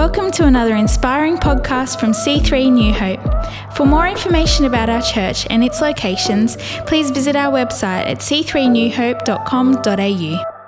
Welcome to another inspiring podcast from C3 New Hope. For more information about our church and its locations, please visit our website at c3newhope.com.au.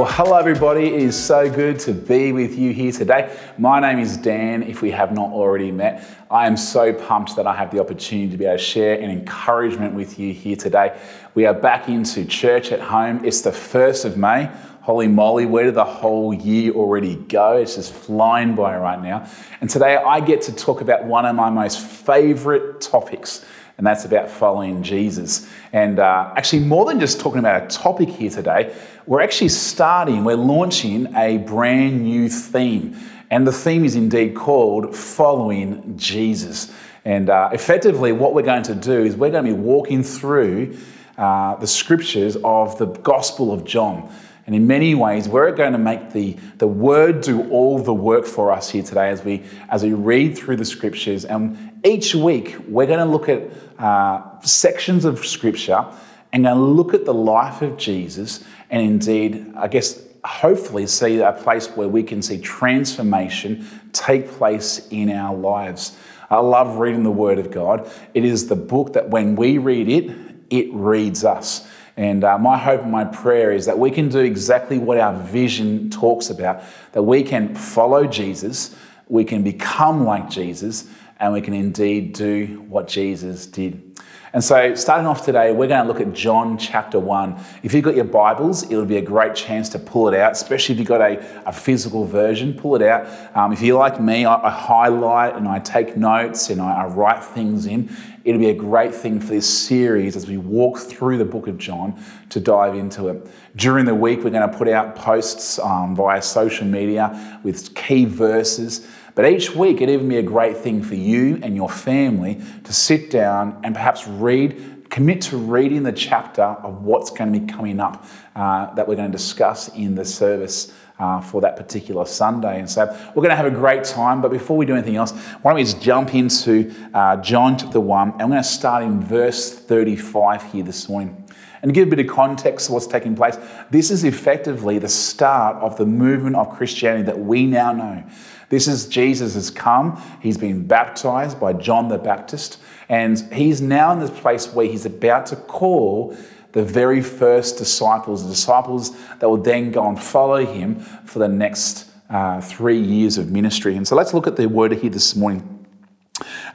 Well, hello everybody. It is so good to be with you here today. My name is Dan, if we have not already met. I am so pumped that I have the opportunity to be able to share an encouragement with you here today. We are back into church at home. It's the 1st of May. Holy moly, where did the whole year already go? It's just flying by right now. And today I get to talk about one of my most favorite topics and that's about following Jesus. And uh, actually, more than just talking about a topic here today, we're actually starting, we're launching a brand new theme. And the theme is indeed called Following Jesus. And uh, effectively, what we're going to do is we're going to be walking through uh, the scriptures of the Gospel of John. And in many ways, we're going to make the, the word do all the work for us here today as we, as we read through the scriptures. And each week, we're going to look at uh, sections of scripture and going to look at the life of Jesus and indeed, I guess, hopefully see a place where we can see transformation take place in our lives. I love reading the Word of God. It is the book that when we read it, it reads us. And uh, my hope and my prayer is that we can do exactly what our vision talks about, that we can follow Jesus, we can become like Jesus, and we can indeed do what Jesus did. And so, starting off today, we're going to look at John chapter 1. If you've got your Bibles, it would be a great chance to pull it out, especially if you've got a, a physical version, pull it out. Um, if you're like me, I, I, highlight and I take notes and I, I write things in. It'll be a great thing for this series as we walk through the book of John to dive into it. During the week, we're going to put out posts um, via social media with key verses. But each week, it'd even be a great thing for you and your family to sit down and perhaps read, commit to reading the chapter of what's going to be coming up uh, that we're going to discuss in the service. Uh, for that particular Sunday. And so we're going to have a great time. But before we do anything else, why don't we just jump into uh, John chapter 1 and I'm going to start in verse 35 here this morning. And to give a bit of context to what's taking place, this is effectively the start of the movement of Christianity that we now know. This is Jesus has come, he's been baptized by John the Baptist, and he's now in this place where he's about to call the very first disciples, the disciples that will then go and follow him for the next uh, three years of ministry. And so let's look at the word here this morning.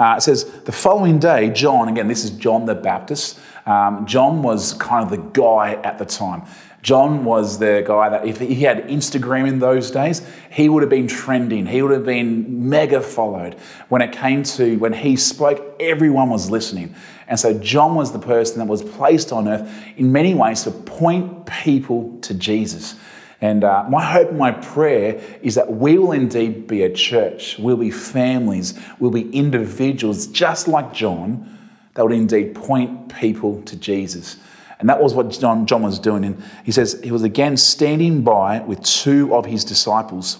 Uh, it says, the following day, John, again, this is John the Baptist. Um, John was kind of the guy at the time. John was the guy that, if he had Instagram in those days, he would have been trending. He would have been mega followed. When it came to when he spoke, everyone was listening. And so John was the person that was placed on earth in many ways to point people to Jesus. And uh, my hope and my prayer is that we will indeed be a church, we'll be families, we'll be individuals just like John that would indeed point people to Jesus. And that was what John, John was doing. And he says he was again standing by with two of his disciples.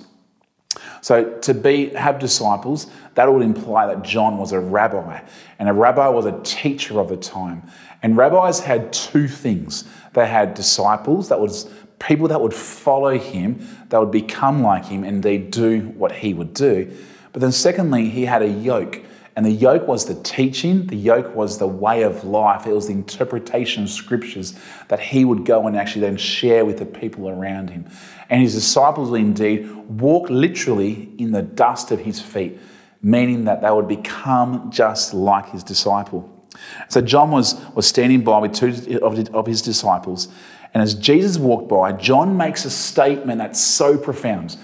So to be have disciples, that would imply that John was a rabbi, and a rabbi was a teacher of the time. And rabbis had two things: they had disciples, that was people that would follow him, that would become like him, and they do what he would do. But then, secondly, he had a yoke. And the yoke was the teaching, the yoke was the way of life, it was the interpretation of scriptures that he would go and actually then share with the people around him. And his disciples indeed walk literally in the dust of his feet, meaning that they would become just like his disciple. So John was, was standing by with two of his disciples, and as Jesus walked by, John makes a statement that's so profound.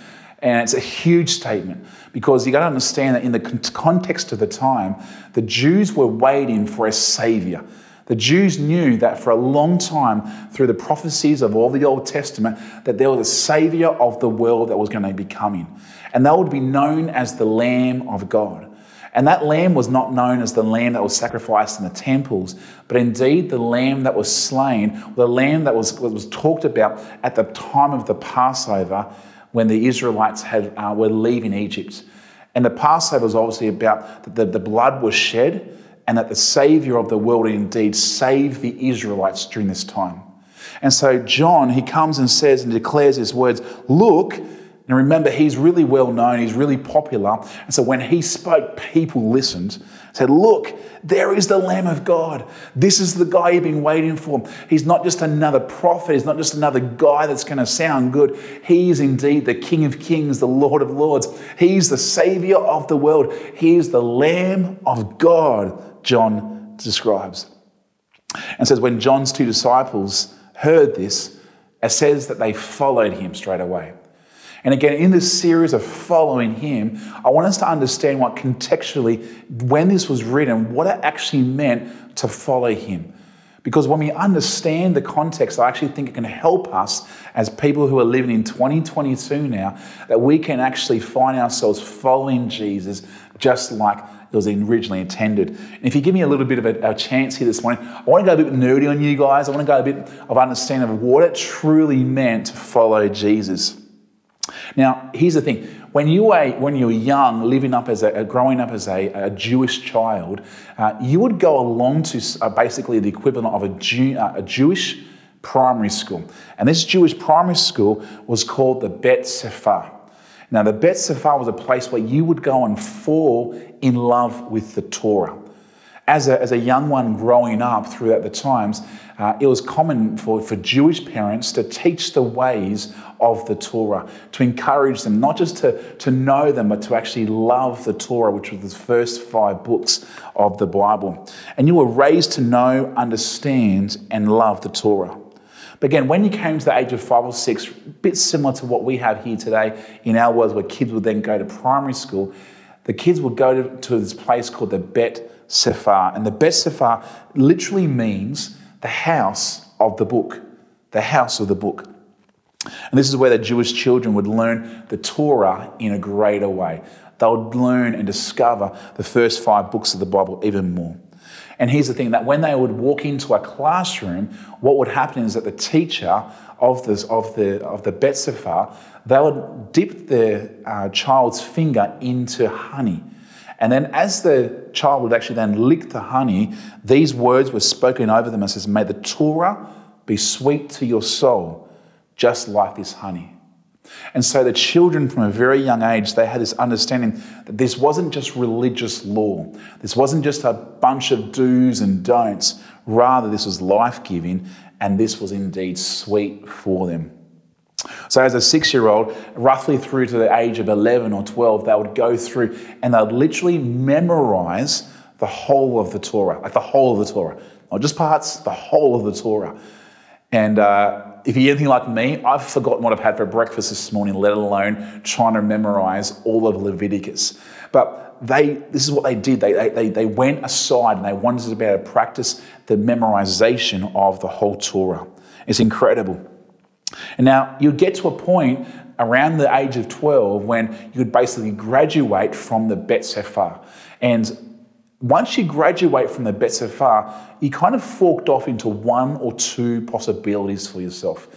And it's a huge statement because you got to understand that in the context of the time, the Jews were waiting for a savior. The Jews knew that for a long time, through the prophecies of all the Old Testament, that there was a savior of the world that was going to be coming. And that would be known as the Lamb of God. And that lamb was not known as the lamb that was sacrificed in the temples, but indeed the lamb that was slain, the lamb that was, was talked about at the time of the Passover when the Israelites had, uh, were leaving Egypt. And the Passover was obviously about the, the blood was shed and that the Savior of the world indeed saved the Israelites during this time. And so John, he comes and says and declares his words, Look, and remember, he's really well known, he's really popular. And so when he spoke, people listened, said, Look, there is the Lamb of God. This is the guy you've been waiting for. He's not just another prophet, he's not just another guy that's going to sound good. He is indeed the King of Kings, the Lord of Lords. He's the Savior of the world. He is the Lamb of God, John describes. And says, when John's two disciples heard this, it says that they followed him straight away. And again, in this series of following him, I want us to understand what contextually, when this was written, what it actually meant to follow him. Because when we understand the context, I actually think it can help us as people who are living in 2022 now, that we can actually find ourselves following Jesus just like it was originally intended. And if you give me a little bit of a, a, chance here this morning, I want to go a bit nerdy on you guys. I want to go a bit of understanding of what it truly meant to follow Jesus. Now, here's the thing. When you were, when you were young, living up as a, growing up as a, a Jewish child, uh, you would go along to uh, basically the equivalent of a, Jew, uh, a Jewish primary school. And this Jewish primary school was called the Bet Sefer. Now, the Bet Sefer was a place where you would go and fall in love with the Torah. As a, as a young one growing up throughout the times, uh, it was common for, for Jewish parents to teach the ways of the Torah, to encourage them not just to, to know them, but to actually love the Torah, which was the first five books of the Bible. And you were raised to know, understand, and love the Torah. But again, when you came to the age of five or six, a bit similar to what we have here today in our world, where kids would then go to primary school, the kids would go to, to this place called the Bet Sefer. And the Bet Sefer literally means the house of the book, the house of the book. And this is where the Jewish children would learn the Torah in a greater way. They would learn and discover the first five books of the Bible even more. And here's the thing that when they would walk into a classroom, what would happen is that the teacher of, this, of the, of the Bet Sefer, they would dip their uh, child's finger into honey. And then, as the child would actually then lick the honey, these words were spoken over them and says, May the Torah be sweet to your soul, just like this honey. And so the children from a very young age, they had this understanding that this wasn't just religious law. This wasn't just a bunch of do's and don'ts. Rather, this was life giving and this was indeed sweet for them. So, as a six year old, roughly through to the age of 11 or 12, they would go through and they'd literally memorize the whole of the Torah, like the whole of the Torah, not just parts, the whole of the Torah. And uh, if you're anything like me, I've forgotten what I've had for breakfast this morning, let alone trying to memorize all of Leviticus. But they, this is what they did. They, they, they went aside and they wanted to be able to practice the memorization of the whole Torah. It's incredible. And now you get to a point around the age of 12 when you would basically graduate from the Bet Sefer. And once you graduate from the Bet Sefer, you kind of forked off into one or two possibilities for yourself.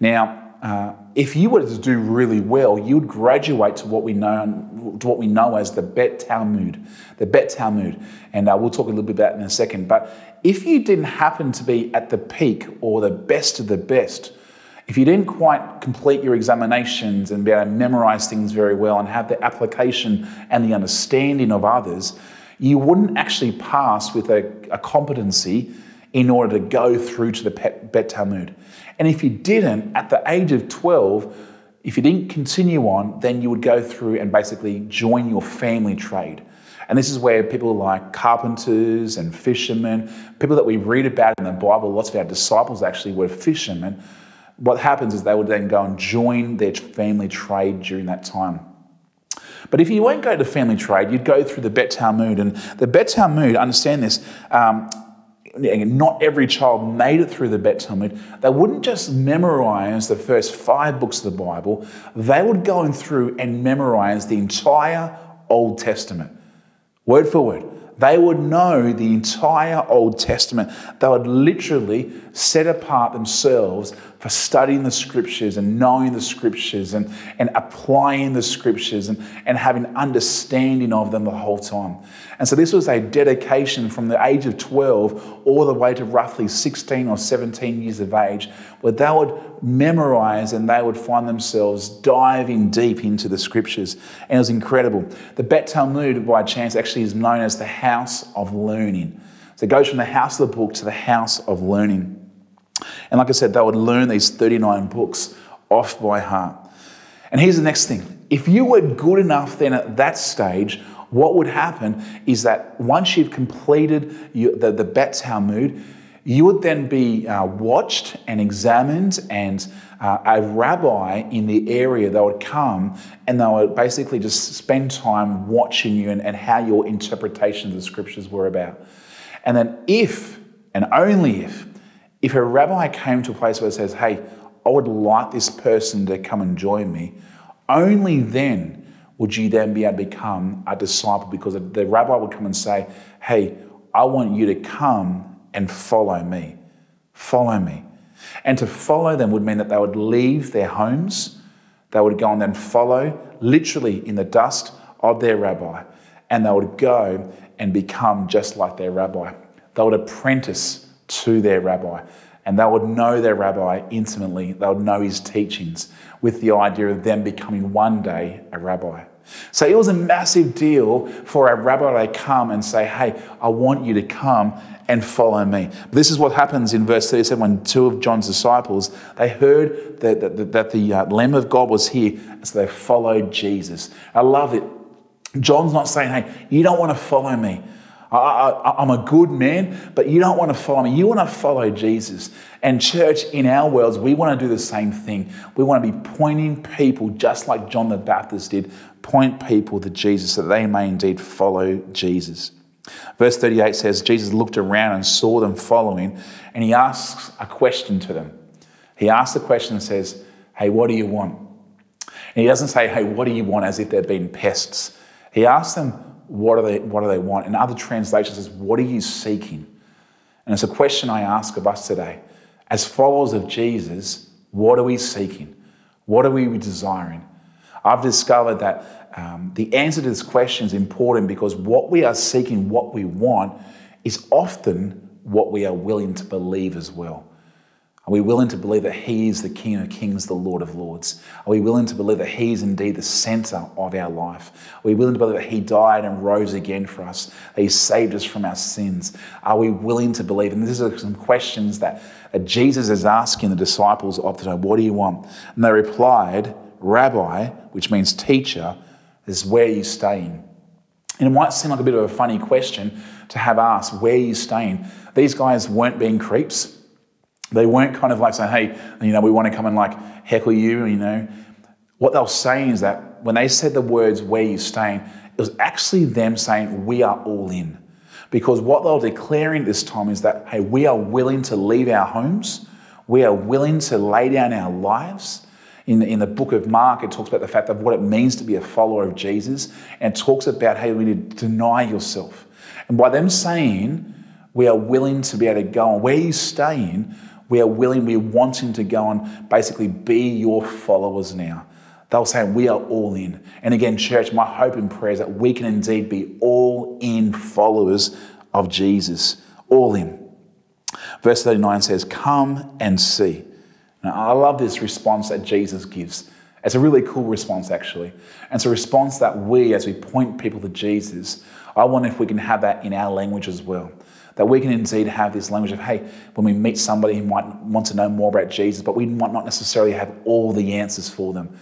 Now, uh, if you were to do really well, you would graduate to what we know to what we know as the Bet Talmud, the Bet Talmud, and uh, we'll talk a little bit about that in a second. But if you didn't happen to be at the peak or the best of the best, if you didn't quite complete your examinations and be able to memorize things very well and have the application and the understanding of others, you wouldn't actually pass with a, a competency in order to go through to the Bet Talmud. And if you didn't, at the age of 12, if you didn't continue on, then you would go through and basically join your family trade. And this is where people like carpenters and fishermen, people that we read about in the Bible, lots of our disciples actually were fishermen what happens is they would then go and join their family trade during that time. But if you won't go to family trade, you'd go through the Bet Talmud. And the Bet Talmud, understand this, um, not every child made it through the Bet Talmud. They wouldn't just memorize the first five books of the Bible, they would go through and memorize the entire Old Testament, word for word. They would know the entire Old Testament. They would literally set apart themselves for studying the scriptures and knowing the scriptures and, and applying the scriptures and, and having understanding of them the whole time. And so this was a dedication from the age of 12 all the way to roughly 16 or 17 years of age, where they would memorize and they would find themselves diving deep into the scriptures. And it was incredible. The Bet Talmud, by chance, actually is known as the house of learning. So it goes from the house of the book to the house of learning. And like I said, they would learn these 39 books off by heart. And here's the next thing if you were good enough then at that stage, what would happen is that once you've completed the, the Bet Talmud, you would then be uh, watched and examined, and uh, a rabbi in the area they would come and they would basically just spend time watching you and, and how your interpretation of the scriptures were about. And then, if and only if if a rabbi came to a place where it says, hey, I would like this person to come and join me, only then would you then be able to become a disciple because the rabbi would come and say, hey, I want you to come and follow me. Follow me. And to follow them would mean that they would leave their homes, they would go and then follow, literally in the dust of their rabbi, and they would go and become just like their rabbi. They would apprentice to their rabbi. And they would know their rabbi intimately, they would know his teachings with the idea of them becoming one day a rabbi. So it was a massive deal for a rabbi to come and say, Hey, I want you to come and follow me. This is what happens in verse 37 when two of John's disciples, they heard that, that, that the uh, Lamb of God was here, so they followed Jesus. I love it. John's not saying, Hey, you don't want to follow me. I, am a good man, but you don't want to follow me. You want to follow Jesus. And, church, in our worlds, we want to do the same thing. We want to be pointing people, just like John the Baptist did, point people to Jesus so they may indeed follow Jesus. Verse 38 says, Jesus looked around and saw them following, and he asks a question to them. He asks the question and says, Hey, what do you want? And he doesn't say, Hey, what do you want as if they've been pests. He asks them, what do they, what do they want? And other translations, says, what are you seeking? And it's a question I ask of us today. As followers of Jesus, what are we seeking? What are we desiring? I've discovered that um, the answer to this question is important because what we are seeking, what we want, is often what we are willing to believe as well. Are we willing to believe that He is the King of Kings, the Lord of Lords? Are we willing to believe that He is indeed the center of our life? Are we willing to believe that He died and rose again for us, that He saved us from our sins? Are we willing to believe? And these are some questions that, Jesus is asking the disciples of time What do you want? And they replied, Rabbi, which means teacher, is where you staying. And it might seem like a bit of a funny question to have asked, Where are you staying? These guys weren't being creeps. They weren't kind of like saying, hey, you know, we want to come and like heckle you, you know. What they were saying is that when they said the words, where you staying, it was actually them saying, we are all in. Because what they were declaring this time is that, hey, we are willing to leave our homes, we are willing to lay down our lives. In the, in the book of Mark, it talks about the fact of what it means to be a follower of Jesus, and talks about how you need to deny yourself. And by them saying, we are willing to be able to go on, where you staying, we are willing, we're wanting to go and basically be your followers now. They'll say, We are all in. And again, church, my hope and prayer is that we can indeed be all in followers of Jesus. All in. Verse 39 says, Come and see. I love this response that Jesus gives. It's a really cool response, actually. And it's a response that we, as we point people to Jesus, I wonder if we can have that in our language as well. That we can indeed have this language of, hey, when we meet somebody who might want to know more about Jesus, but we might not necessarily have all the answers for them.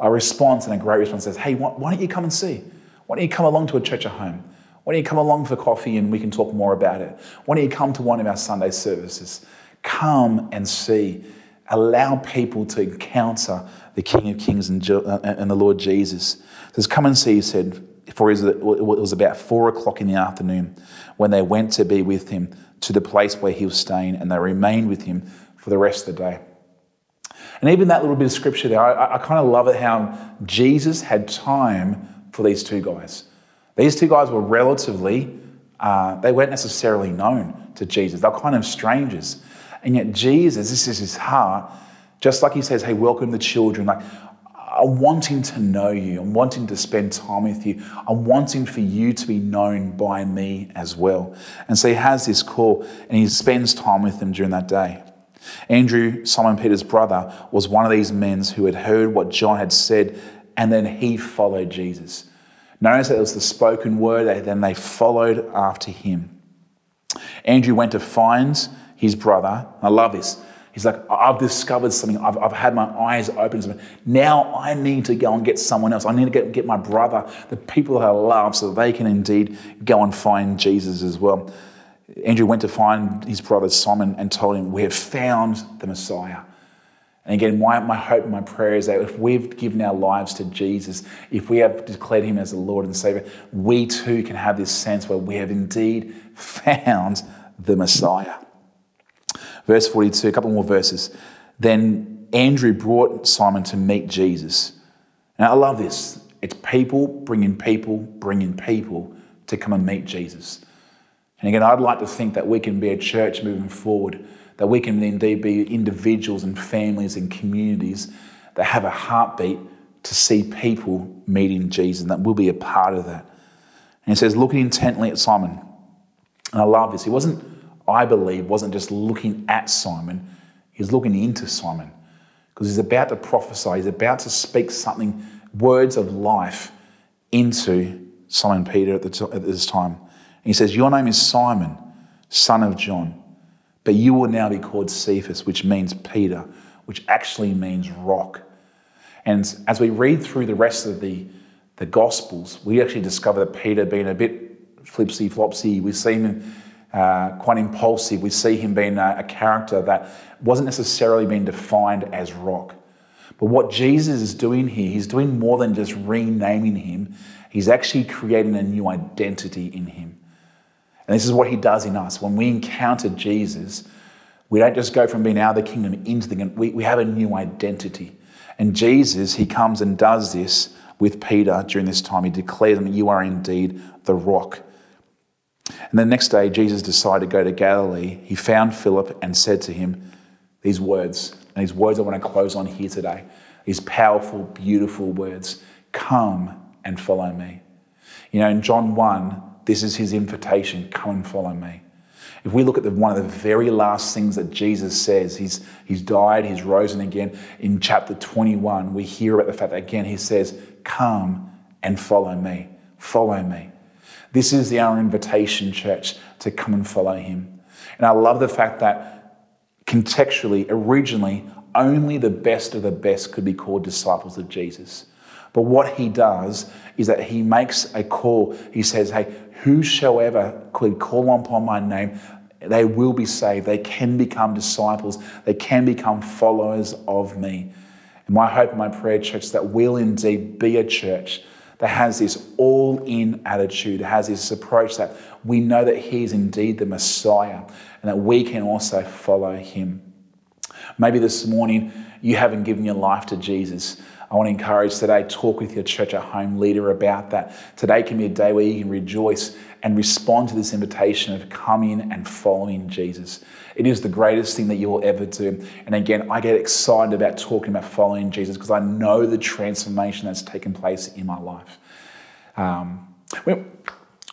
A response and a great response says, hey, why don't you come and see? Why don't you come along to a church at home? Why don't you come along for coffee and we can talk more about it? Why don't you come to one of our Sunday services? Come and see. Allow people to encounter the King of Kings and, the Lord Jesus. It says, Come and see, he said, for it was about four o'clock in the afternoon when they went to be with him to the place where he was staying, and they remained with him for the rest of the day. And even that little bit of scripture there, I, I kind of love it how Jesus had time for these two guys. These two guys were relatively, uh, they weren't necessarily known to Jesus. They were kind of strangers. And yet, Jesus, this is his heart, Just like he says, hey, welcome the children. Like, I'm wanting to know you. I'm wanting to spend time with you. I'm wanting for you to be known by me as well. And so he has this call and he spends time with them during that day. Andrew, Simon Peter's brother, was one of these men who had heard what John had said and then he followed Jesus. Notice that it was the spoken word, and then they followed after him. Andrew went to find his brother. I love this. He's like, I've discovered something. I've, I've had my eyes open. Now I need to go and get someone else. I need to get, get my brother, the people that I love, so they can indeed go and find Jesus as well. Andrew went to find his brother Simon and told him, We have found the Messiah. And again, my, my hope and my prayer is that if we've given our lives to Jesus, if we have declared him as the Lord and Savior, we too can have this sense where we have indeed found the Messiah. Verse 42, a couple more verses. Then Andrew brought Simon to meet Jesus. Now, I love this. It's people bringing people, bringing people to come and meet Jesus. And again, I'd like to think that we can be a church moving forward, that we can indeed be individuals and families and communities that have a heartbeat to see people meeting Jesus, and that we'll be a part of that. And he says, looking intently at Simon. And I love this. He wasn't, I believe, wasn't just looking at Simon, he was looking into Simon. Because he's about to prophesy, he's about to speak something, words of life into Simon Peter at, the, at this time. And he says, Your name is Simon, son of John, but you will now be called Cephas, which means Peter, which actually means rock. And as we read through the rest of the, the Gospels, we actually discover that Peter being a bit flipsy flopsy. We see him uh, quite impulsive. We see him being a, a character that wasn't necessarily being defined as rock. But what Jesus is doing here, he's doing more than just renaming him, he's actually creating a new identity in him. And this is what he does in us. When we encounter Jesus, we don't just go from being out of the kingdom into the kingdom, we, we have a new identity. And Jesus, he comes and does this with Peter during this time. He declares him, You are indeed the rock. And the next day, Jesus decided to go to Galilee. He found Philip and said to him these words. And these words I want to close on here today. These powerful, beautiful words Come and follow me. You know, in John 1, this is his invitation come and follow me. If we look at the, one of the very last things that Jesus says, he's, he's died, he's risen again. In chapter 21, we hear about the fact that again he says, Come and follow me. Follow me. This is our invitation, church, to come and follow him. And I love the fact that contextually, originally, only the best of the best could be called disciples of Jesus. But what he does is that he makes a call. He says, Hey, whosoever could call upon my name, they will be saved. They can become disciples. They can become followers of me. And my hope and my prayer, church, is that we'll indeed be a church that has this all in attitude, has this approach that we know that He is indeed the Messiah and that we can also follow Him. Maybe this morning you haven't given your life to Jesus. I want to encourage today, talk with your church at home leader about that. Today can be a day where you can rejoice and respond to this invitation of coming and following Jesus. It is the greatest thing that you will ever do. And again, I get excited about talking about following Jesus because I know the transformation that's taken place in my life. Um,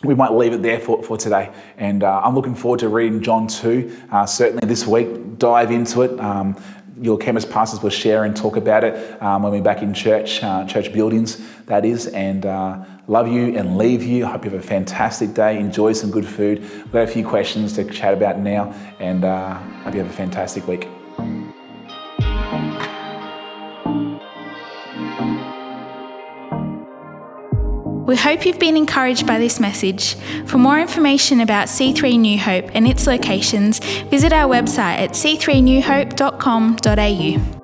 we might leave it there for, for today. And uh, I'm looking forward to reading John 2. Uh, certainly this week, dive into it. Um, your chemist pastors will share and talk about it um, when we're back in church, uh, church buildings, that is. And uh, love you and leave you. I hope you have a fantastic day. Enjoy some good food. We've got a few questions to chat about now, and uh, hope you have a fantastic week. We hope you've been encouraged by this message. For more information about C3 New Hope and its locations, visit our website at c3newhope.com.au.